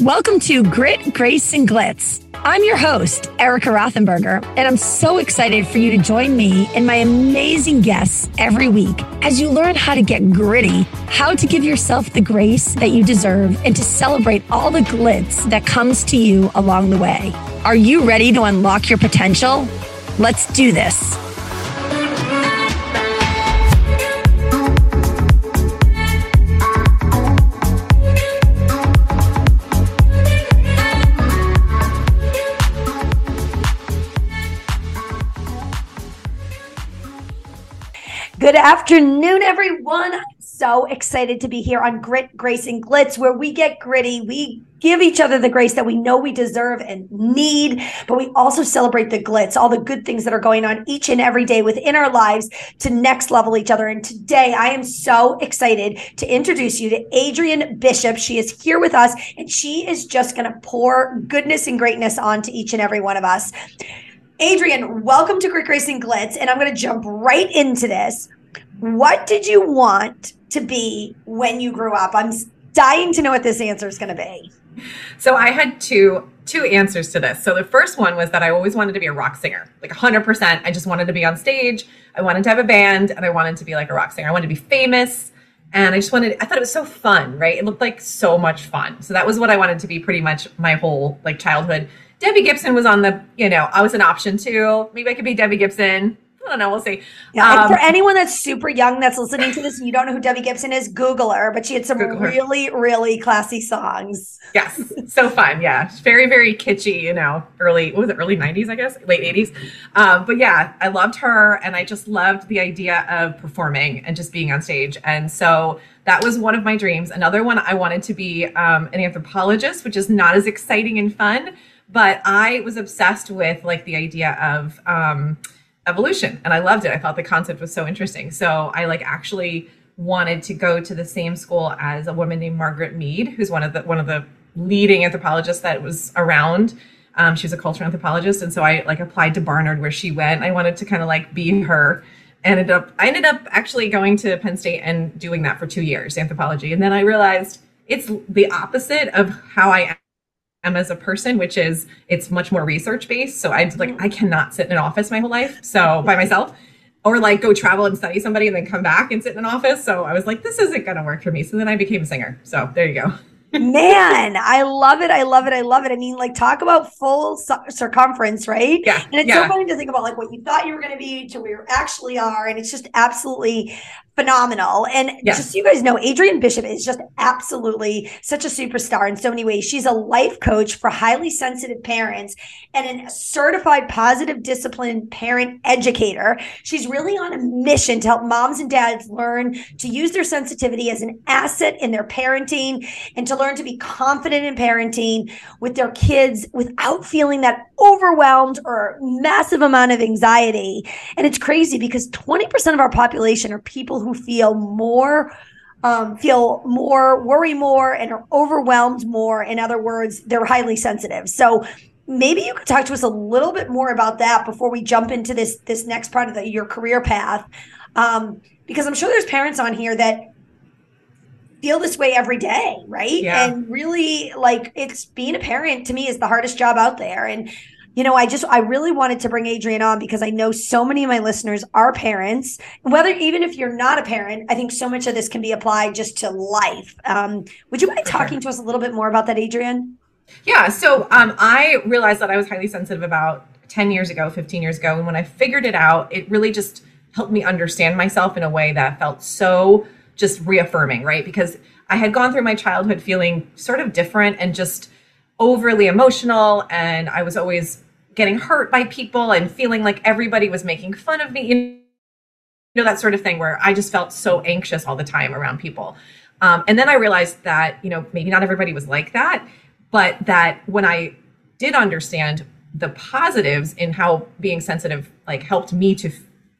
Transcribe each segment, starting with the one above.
Welcome to Grit, Grace, and Glitz. I'm your host, Erica Rothenberger, and I'm so excited for you to join me and my amazing guests every week as you learn how to get gritty, how to give yourself the grace that you deserve, and to celebrate all the glitz that comes to you along the way. Are you ready to unlock your potential? Let's do this. Good afternoon, everyone. I'm so excited to be here on Grit, Grace, and Glitz, where we get gritty. We give each other the grace that we know we deserve and need, but we also celebrate the glitz, all the good things that are going on each and every day within our lives to next level each other. And today I am so excited to introduce you to Adrienne Bishop. She is here with us and she is just going to pour goodness and greatness onto each and every one of us. Adrienne, welcome to Grit Grace and Glitz, and I'm going to jump right into this. What did you want to be when you grew up? I'm dying to know what this answer is going to be. So I had two two answers to this. So the first one was that I always wanted to be a rock singer, like 100%. I just wanted to be on stage. I wanted to have a band, and I wanted to be like a rock singer. I wanted to be famous, and I just wanted. I thought it was so fun, right? It looked like so much fun. So that was what I wanted to be pretty much my whole like childhood. Debbie Gibson was on the, you know, I was an option too. Maybe I could be Debbie Gibson. I don't know. We'll see. Yeah, um, for anyone that's super young that's listening to this and you don't know who Debbie Gibson is, Google her. But she had some really, really classy songs. Yes, so fun. Yeah, very, very kitschy. You know, early was it early '90s? I guess late '80s. Um, but yeah, I loved her, and I just loved the idea of performing and just being on stage. And so that was one of my dreams. Another one, I wanted to be um, an anthropologist, which is not as exciting and fun but I was obsessed with like the idea of um, evolution, and I loved it. I thought the concept was so interesting. So I like actually wanted to go to the same school as a woman named Margaret Mead, who's one of the one of the leading anthropologists that was around. Um, she was a cultural anthropologist, and so I like applied to Barnard where she went. I wanted to kind of like be her. Ended up, I ended up actually going to Penn State and doing that for two years, anthropology, and then I realized it's the opposite of how I am as a person, which is it's much more research based. So I like mm-hmm. I cannot sit in an office my whole life. So by myself. Or like go travel and study somebody and then come back and sit in an office. So I was like, this isn't gonna work for me. So then I became a singer. So there you go. Man, I love it. I love it. I love it. I mean, like, talk about full circumference, right? Yeah. And it's yeah. so funny to think about, like, what you thought you were going to be to where you actually are. And it's just absolutely phenomenal. And yes. just so you guys know, Adrienne Bishop is just absolutely such a superstar in so many ways. She's a life coach for highly sensitive parents and a certified positive discipline parent educator. She's really on a mission to help moms and dads learn to use their sensitivity as an asset in their parenting and to learn to be confident in parenting with their kids without feeling that overwhelmed or massive amount of anxiety. And it's crazy because 20% of our population are people who feel more um, feel more, worry more, and are overwhelmed more. In other words, they're highly sensitive. So maybe you could talk to us a little bit more about that before we jump into this this next part of the, your career path, um, because I'm sure there's parents on here that feel this way every day, right? Yeah. And really, like, it's being a parent to me is the hardest job out there, and you know, I just, I really wanted to bring Adrienne on because I know so many of my listeners are parents. Whether, even if you're not a parent, I think so much of this can be applied just to life. Um, would you mind talking to us a little bit more about that, Adrienne? Yeah. So um, I realized that I was highly sensitive about 10 years ago, 15 years ago. And when I figured it out, it really just helped me understand myself in a way that felt so just reaffirming, right? Because I had gone through my childhood feeling sort of different and just overly emotional and I was always getting hurt by people and feeling like everybody was making fun of me. You know, that sort of thing where I just felt so anxious all the time around people. Um, and then I realized that, you know, maybe not everybody was like that, but that when I did understand the positives in how being sensitive like helped me to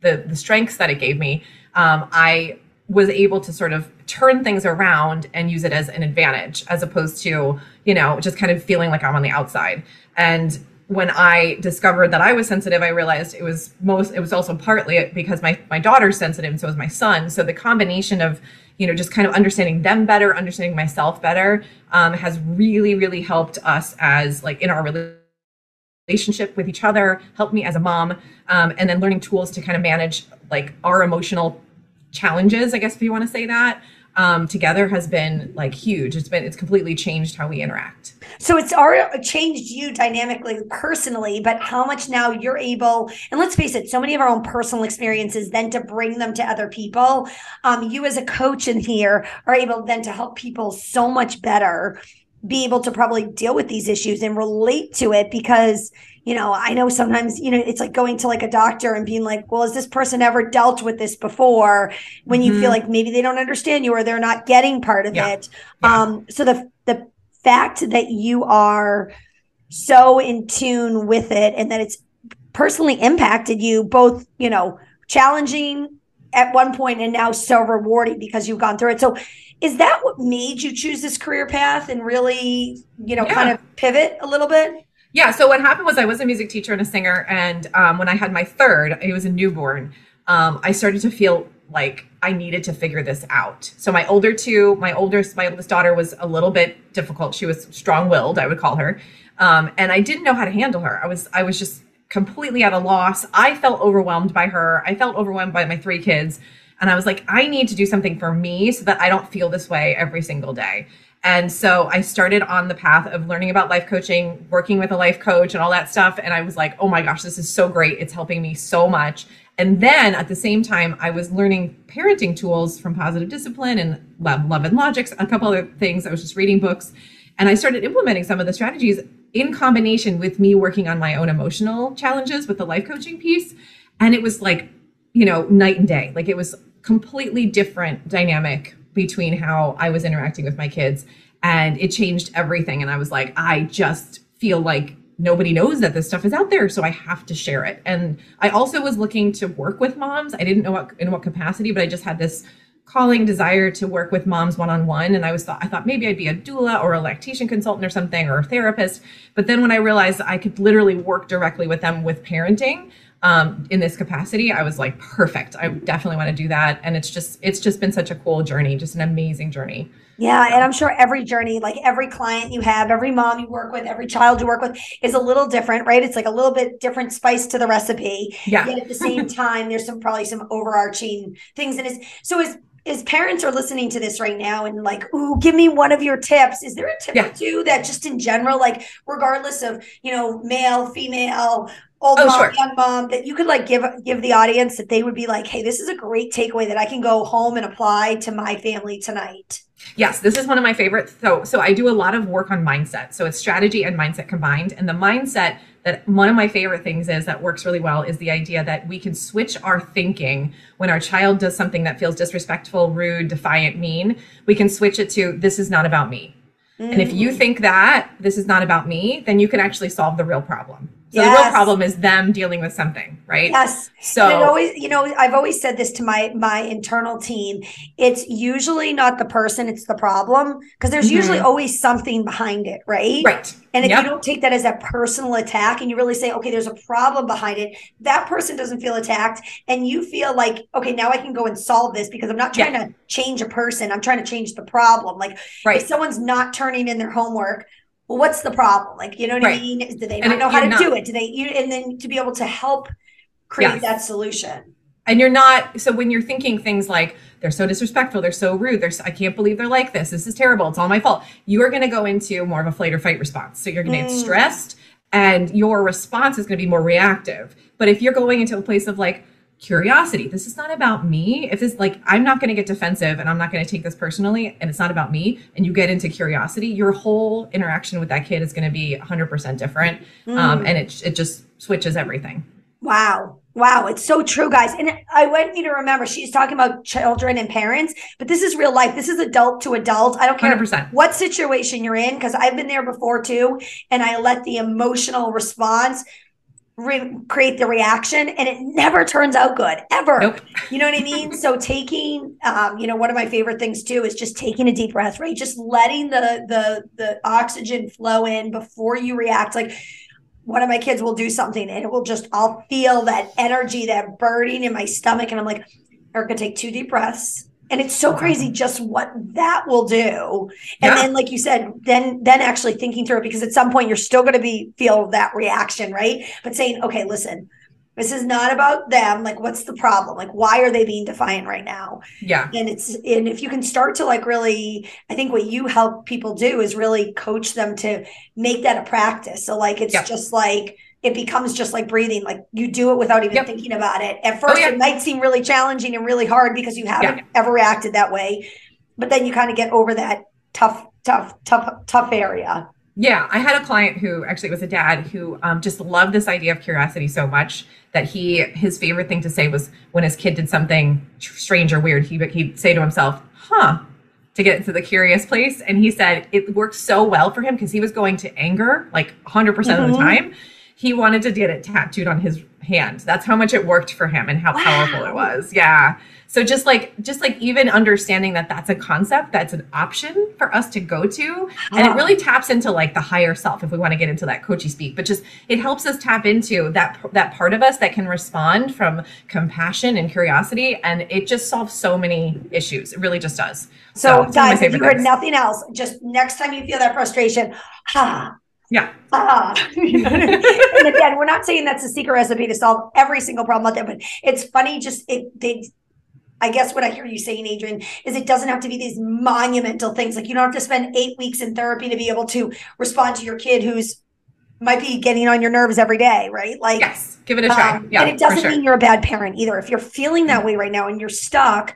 the the strengths that it gave me, um, I was able to sort of turn things around and use it as an advantage as opposed to you know just kind of feeling like i'm on the outside and when i discovered that i was sensitive i realized it was most it was also partly because my my daughter's sensitive and so was my son. So the combination of you know, just kind of understanding them better, understanding myself better, um, has really, really helped us as like in our relationship with each other, helped me as a mom, um, and then learning tools to kind of manage like our emotional challenges, I guess if you want to say that, um, together has been like huge. It's been it's completely changed how we interact. So it's already changed you dynamically personally, but how much now you're able, and let's face it, so many of our own personal experiences, then to bring them to other people. Um, you as a coach in here are able then to help people so much better be able to probably deal with these issues and relate to it because you know i know sometimes you know it's like going to like a doctor and being like well has this person ever dealt with this before when you mm-hmm. feel like maybe they don't understand you or they're not getting part of yeah. it yeah. um so the the fact that you are so in tune with it and that it's personally impacted you both you know challenging at one point and now so rewarding because you've gone through it so is that what made you choose this career path and really you know yeah. kind of pivot a little bit yeah so what happened was i was a music teacher and a singer and um, when i had my third it was a newborn um, i started to feel like i needed to figure this out. So my older two my oldest my oldest daughter was a little bit difficult. She was strong-willed i would call her. Um, and i didn't know how to handle her. I was i was just completely at a loss. I felt overwhelmed by her. I felt overwhelmed by my three kids. And I was like, I need to do something for me so that I don't feel this way every single day. And so I started on the path of learning about life coaching, working with a life coach and all that stuff. And I was like, oh my gosh, this is so great. It's helping me so much. And then at the same time, I was learning parenting tools from positive discipline and love, love and logics, a couple other things. I was just reading books and I started implementing some of the strategies in combination with me working on my own emotional challenges with the life coaching piece. And it was like, you know, night and day. Like it was completely different dynamic between how I was interacting with my kids. And it changed everything. And I was like, I just feel like nobody knows that this stuff is out there. So I have to share it. And I also was looking to work with moms. I didn't know what in what capacity, but I just had this calling desire to work with moms one-on-one and i was thought i thought maybe i'd be a doula or a lactation consultant or something or a therapist but then when i realized i could literally work directly with them with parenting um, in this capacity, I was like, perfect. I definitely want to do that. And it's just, it's just been such a cool journey, just an amazing journey. Yeah. And I'm sure every journey, like every client you have, every mom you work with, every child you work with is a little different, right? It's like a little bit different spice to the recipe. Yeah. Yet at the same time, there's some probably some overarching things. And it's so as as parents are listening to this right now and like, ooh, give me one of your tips. Is there a tip yeah. or two that just in general, like regardless of, you know, male, female, old oh, mom, sure. young mom, that you could like give give the audience that they would be like, hey, this is a great takeaway that I can go home and apply to my family tonight. Yes, this is one of my favorites. So so I do a lot of work on mindset. So it's strategy and mindset combined. And the mindset that one of my favorite things is that works really well is the idea that we can switch our thinking when our child does something that feels disrespectful, rude, defiant, mean. We can switch it to this is not about me. Mm-hmm. And if you mm. think that this is not about me, then you can actually solve the real problem. So yes. the real problem is them dealing with something, right? Yes. So and always, you know, I've always said this to my my internal team. It's usually not the person, it's the problem because there's mm-hmm. usually always something behind it, right? Right. And if yep. you don't take that as a personal attack and you really say, okay, there's a problem behind it, that person doesn't feel attacked and you feel like, okay, now I can go and solve this because I'm not trying yeah. to change a person, I'm trying to change the problem. Like right. if someone's not turning in their homework, well, what's the problem? Like, you know what right. I mean? Do they not know how to not, do it? Do they, you, and then to be able to help create yes. that solution. And you're not, so when you're thinking things like, they're so disrespectful, they're so rude, they're, I can't believe they're like this, this is terrible, it's all my fault. You are going to go into more of a flight or fight response. So you're going to mm. get stressed and your response is going to be more reactive. But if you're going into a place of like, curiosity. This is not about me. If this like I'm not going to get defensive and I'm not going to take this personally and it's not about me and you get into curiosity, your whole interaction with that kid is going to be 100% different. Mm. Um, and it it just switches everything. Wow. Wow, it's so true, guys. And I want you to remember she's talking about children and parents, but this is real life. This is adult to adult. I don't care 100%. what situation you're in, because I've been there before too. And I let the emotional response re- create the reaction and it never turns out good ever. Nope. you know what i mean? So taking um, you know one of my favorite things too is just taking a deep breath right? Just letting the the the oxygen flow in before you react. Like one of my kids will do something and it will just i'll feel that energy that burning in my stomach and i'm like erica take two deep breaths and it's so crazy just what that will do. And yeah. then like you said then then actually thinking through it because at some point you're still going to be feel that reaction right? But saying okay listen this is not about them. Like what's the problem? Like why are they being defiant right now? Yeah. And it's and if you can start to like really i think what you help people do is really coach them to make that a practice. So like it's just like it becomes just like breathing. Like you do it without even yep. thinking about it. At first, oh, yeah. it might seem really challenging and really hard because you haven't yeah. ever reacted that way. But then you kind of get over that tough, tough, tough, tough area. Yeah, I had a client who actually was a dad who um, just loved this idea of curiosity so much that he his favorite thing to say was when his kid did something strange or weird, he he'd say to himself, "Huh." To get into the curious place. And he said it worked so well for him because he was going to anger like 100% mm-hmm. of the mm-hmm. time he wanted to get it tattooed on his hand. That's how much it worked for him and how wow. powerful it was. Yeah. So just like just like even understanding that that's a concept, that's an option for us to go to, and it really taps into like the higher self if we want to get into that coachy speak. But just it helps us tap into that that part of us that can respond from compassion and curiosity, and it just solves so many issues. It really just does. So, so guys, if you heard nothing else, just next time you feel that frustration, ha, yeah. Ah. and again, we're not saying that's a secret recipe to solve every single problem out there, but it's funny. Just it, they, I guess what I hear you saying, Adrienne, is it doesn't have to be these monumental things. Like you don't have to spend eight weeks in therapy to be able to respond to your kid who's might be getting on your nerves every day, right? Like, yes, give it a try. Um, yeah, and it doesn't sure. mean you're a bad parent either. If you're feeling that way right now and you're stuck,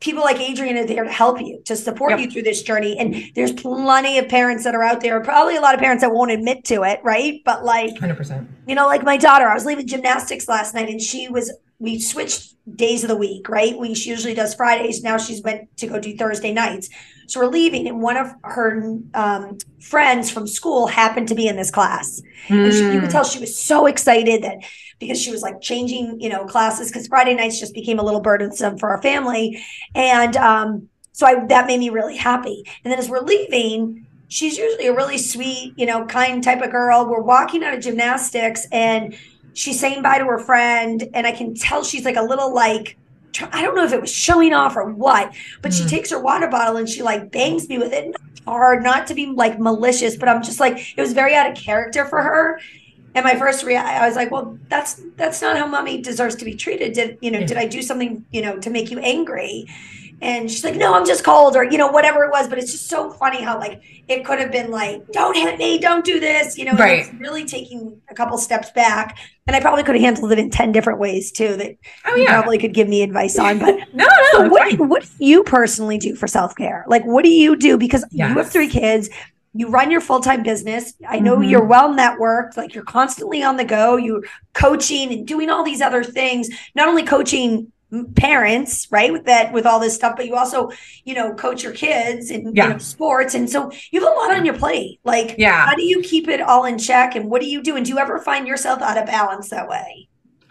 people like Adrienne are there to help you, to support yep. you through this journey. And there's plenty of parents that are out there, probably a lot of parents that won't admit to it, right? But like, 100%. You know, like my daughter, I was leaving gymnastics last night and she was, we switched days of the week, right? We she usually does Fridays. Now she's went to go do Thursday nights. So we're leaving, and one of her um, friends from school happened to be in this class. Mm. And she, you could hmm. tell she was so excited that because she was like changing, you know, classes because Friday nights just became a little burdensome for our family. And um, so I, that made me really happy. And then as we're leaving, she's usually a really sweet, you know, kind type of girl. We're walking out of gymnastics and she's saying bye to her friend. And I can tell she's like a little like, I don't know if it was showing off or what, but mm. she takes her water bottle and she like bangs me with it. Hard, not to be like malicious, but I'm just like, it was very out of character for her. And my first reaction, I was like, well, that's that's not how mommy deserves to be treated. Did you know? Yeah. Did I do something you know to make you angry? And she's like, no, I'm just cold, or you know, whatever it was. But it's just so funny how like it could have been like, don't hit me, don't do this, you know. Right. really taking a couple steps back, and I probably could have handled it in ten different ways too. That oh, yeah. probably could give me advice on. But no, no. So what, what do you personally do for self care? Like, what do you do? Because yes. you have three kids you run your full-time business. I know mm-hmm. you're well networked like you're constantly on the go. You're coaching and doing all these other things not only coaching parents right with that with all this stuff but you also you know coach your kids and yeah. you know, sports. And so you have a lot on your plate. Like yeah. how do you keep it all in check and what do you do? And do you ever find yourself out of balance that way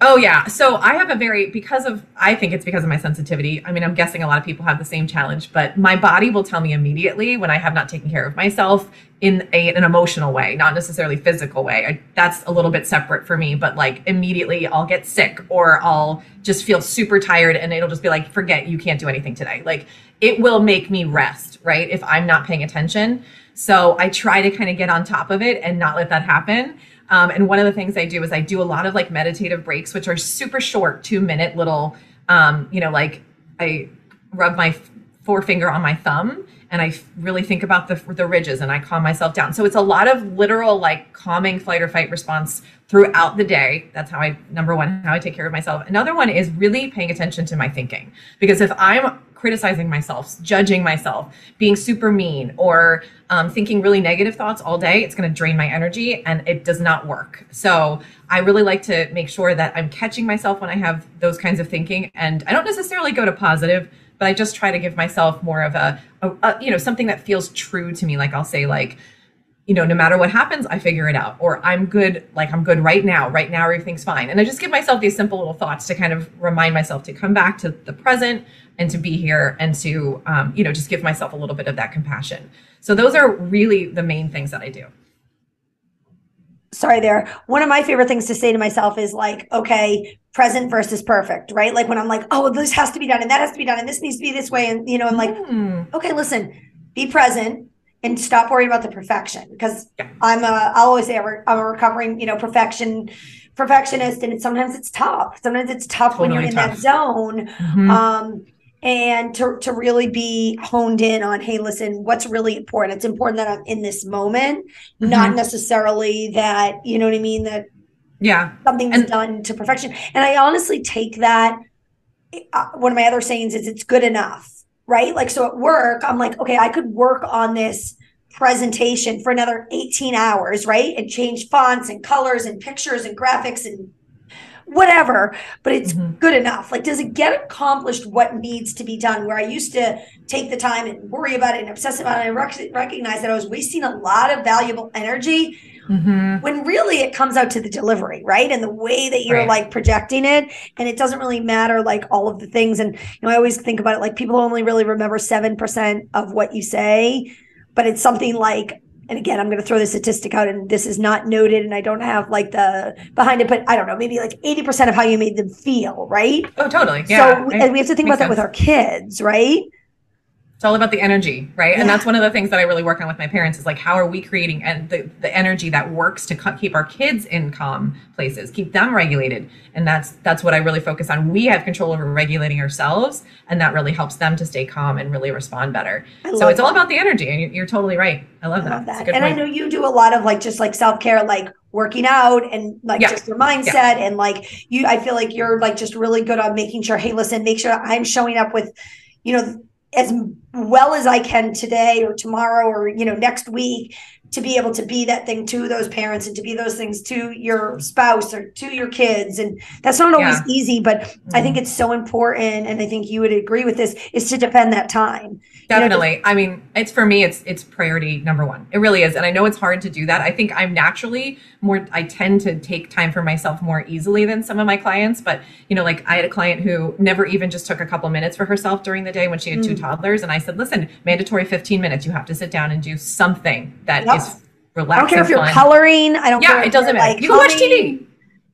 Oh yeah. So I have a very because of I think it's because of my sensitivity. I mean, I'm guessing a lot of people have the same challenge, but my body will tell me immediately when I have not taken care of myself in a, an emotional way, not necessarily physical way. I, that's a little bit separate for me, but like immediately I'll get sick or I'll just feel super tired and it'll just be like forget you can't do anything today. Like it will make me rest, right? If I'm not paying attention. So I try to kind of get on top of it and not let that happen. Um, and one of the things I do is I do a lot of like meditative breaks, which are super short, two minute little, um, you know, like I rub my forefinger on my thumb and I really think about the, the ridges and I calm myself down. So it's a lot of literal like calming flight or fight response throughout the day. That's how I, number one, how I take care of myself. Another one is really paying attention to my thinking. Because if I'm criticizing myself, judging myself, being super mean, or um, thinking really negative thoughts all day, it's going to drain my energy and it does not work. So I really like to make sure that I'm catching myself when I have those kinds of thinking. And I don't necessarily go to positive, but I just try to give myself more of a, a, a you know, something that feels true to me. Like I'll say, like, you know, no matter what happens, I figure it out. Or I'm good, like I'm good right now. Right now, everything's fine. And I just give myself these simple little thoughts to kind of remind myself to come back to the present and to be here and to, um, you know, just give myself a little bit of that compassion. So those are really the main things that I do. sorry there one of my favorite things to say to myself is like okay present versus perfect right like when i'm like oh this has to be done and that has to be done and this needs to be this way and you know i'm like mm. okay listen be present and stop worrying about the perfection because yeah. i'm a i'll always say i'm a recovering you know perfection perfectionist and sometimes it's tough sometimes it's tough totally when you're in tough. that zone mm-hmm. um and to, to really be honed in on hey listen what's really important it's important that i'm in this moment mm-hmm. not necessarily that you know what i mean that yeah something's and, done to perfection and i honestly take that uh, one of my other sayings is it's good enough right like so at work i'm like okay i could work on this presentation for another 18 hours right and change fonts and colors and pictures and graphics and whatever, but it's mm-hmm. good enough. Like, does it get accomplished what needs to be done? Where I used to take the time and worry about it and obsess about it and rec- recognize that I was wasting a lot of valuable energy. Mm-hmm. When really it comes out to the delivery, right? And the way that you're right. like projecting it. And it doesn't really matter like all of the things. And, you know, I always think about it like people only really remember 7% of what you say, but it's something like and again, I'm going to throw the statistic out, and this is not noted, and I don't have like the behind it, but I don't know, maybe like 80% of how you made them feel, right? Oh, totally. Yeah. So, and we have to think about sense. that with our kids, right? It's all about the energy, right? Yeah. And that's one of the things that I really work on with my parents is like, how are we creating and the, the energy that works to keep our kids in calm places, keep them regulated. And that's, that's what I really focus on. We have control over regulating ourselves and that really helps them to stay calm and really respond better. So it's that. all about the energy and you're, totally right. I love I that. That. And point. I know you do a lot of like, just like self-care, like working out and like yeah. just your mindset yeah. and like you, I feel like you're like just really good on making sure, Hey, listen, make sure I'm showing up with, you know, as well as I can today or tomorrow or you know next week to be able to be that thing to those parents and to be those things to your spouse or to your kids and that's not always yeah. easy but mm-hmm. i think mm-hmm. it's so important and i think you would agree with this is to defend that time definitely you know, i mean it's for me it's it's priority number one it really is and i know it's hard to do that i think i'm naturally more i tend to take time for myself more easily than some of my clients but you know like i had a client who never even just took a couple minutes for herself during the day when she had mm. two toddlers and i said listen mandatory 15 minutes you have to sit down and do something that yep. is relaxing. I don't care if you're coloring. I don't. Yeah, it doesn't matter. Like, you can watch TV.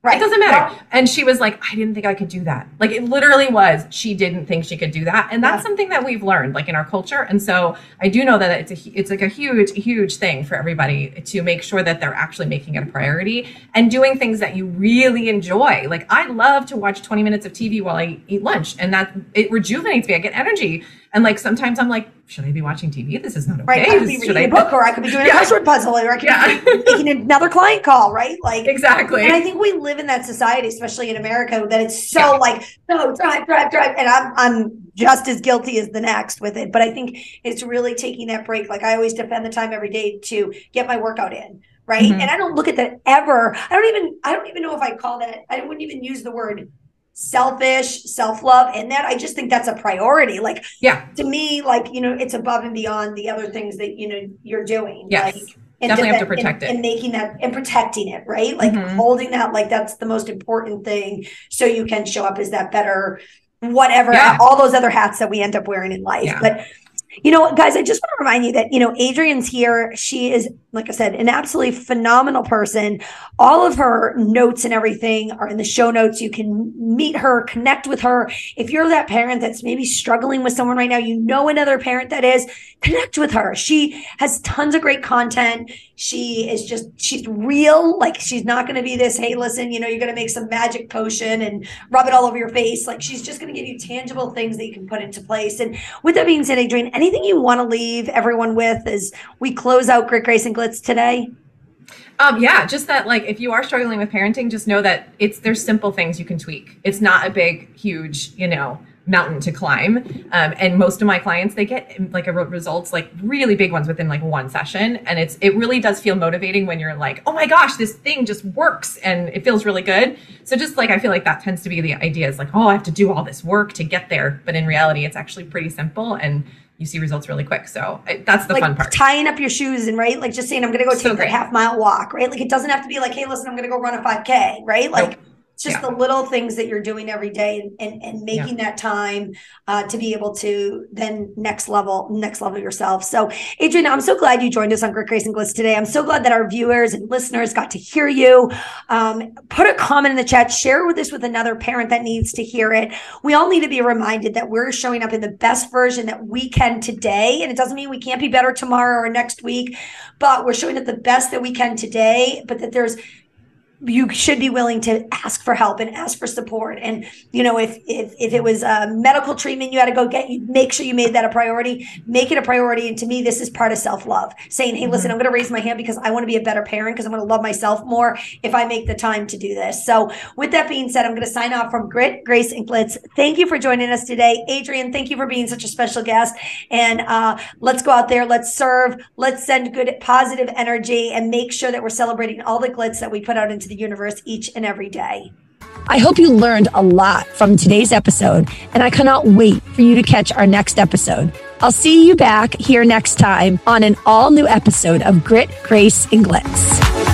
Right. It doesn't matter. And she was like, I didn't think I could do that. Like it literally was, she didn't think she could do that. And that's yeah. something that we've learned like in our culture. And so I do know that it's a, it's like a huge, huge thing for everybody to make sure that they're actually making it a priority and doing things that you really enjoy. Like I love to watch 20 minutes of TV while I eat lunch and that it rejuvenates me. I get energy. And like sometimes I'm like, should I be watching TV? This is not okay. Right, I could be reading I... a book, or I could be doing yeah. a crossword puzzle, or I could yeah. be making another client call, right? Like exactly. And I think we live in that society, especially in America, that it's so yeah. like, no, drive, drive, drive, and I'm I'm just as guilty as the next with it. But I think it's really taking that break. Like I always defend the time every day to get my workout in right mm-hmm. and i don't look at that ever i don't even i don't even know if i call that i wouldn't even use the word selfish self-love in that i just think that's a priority like yeah to me like you know it's above and beyond the other things that you know you're doing yes. like and definitely have to protect and, it and making that and protecting it right like mm-hmm. holding that like that's the most important thing so you can show up as that better whatever yeah. all those other hats that we end up wearing in life yeah. but you know, guys, I just want to remind you that, you know, Adrienne's here. She is, like I said, an absolutely phenomenal person. All of her notes and everything are in the show notes. You can meet her, connect with her. If you're that parent that's maybe struggling with someone right now, you know another parent that is, connect with her. She has tons of great content. She is just, she's real. Like she's not going to be this, hey, listen, you know, you're going to make some magic potion and rub it all over your face. Like she's just going to give you tangible things that you can put into place. And with that being said, Adrienne, anything you want to leave everyone with as we close out Grit Grace and Glitz today? Um, yeah, just that like if you are struggling with parenting, just know that it's there's simple things you can tweak. It's not a big, huge, you know, mountain to climb. Um, and most of my clients, they get like a results, like really big ones within like one session. And it's, it really does feel motivating when you're like, oh my gosh, this thing just works and it feels really good. So just like, I feel like that tends to be the idea is like, oh, I have to do all this work to get there. But in reality, it's actually pretty simple and you see results really quick. So I, that's the like fun part. Tying up your shoes and right, like just saying, I'm going to go so take great. that half mile walk, right? Like it doesn't have to be like, hey, listen, I'm going to go run a 5K, right? Like, nope just yeah. the little things that you're doing every day and, and, and making yeah. that time uh, to be able to then next level, next level yourself. So, Adrienne, I'm so glad you joined us on Grit Grace and Glitz today. I'm so glad that our viewers and listeners got to hear you. Um, put a comment in the chat, share with this with another parent that needs to hear it. We all need to be reminded that we're showing up in the best version that we can today. And it doesn't mean we can't be better tomorrow or next week, but we're showing up the best that we can today, but that there's you should be willing to ask for help and ask for support. And you know if if, if it was a medical treatment you had to go get you make sure you made that a priority. Make it a priority. And to me this is part of self-love. Saying hey listen i'm going to raise my hand because i want to be a better parent because i'm going to love myself more if i make the time to do this. So with that being said i'm going to sign off from grit grace and glitz. Thank you for joining us today. Adrienne thank you for being such a special guest. And uh, let's go out there. Let's serve. Let's send good positive energy and make sure that we're celebrating all the glitz that we put out into the universe each and every day. I hope you learned a lot from today's episode, and I cannot wait for you to catch our next episode. I'll see you back here next time on an all new episode of Grit, Grace, and Glitz.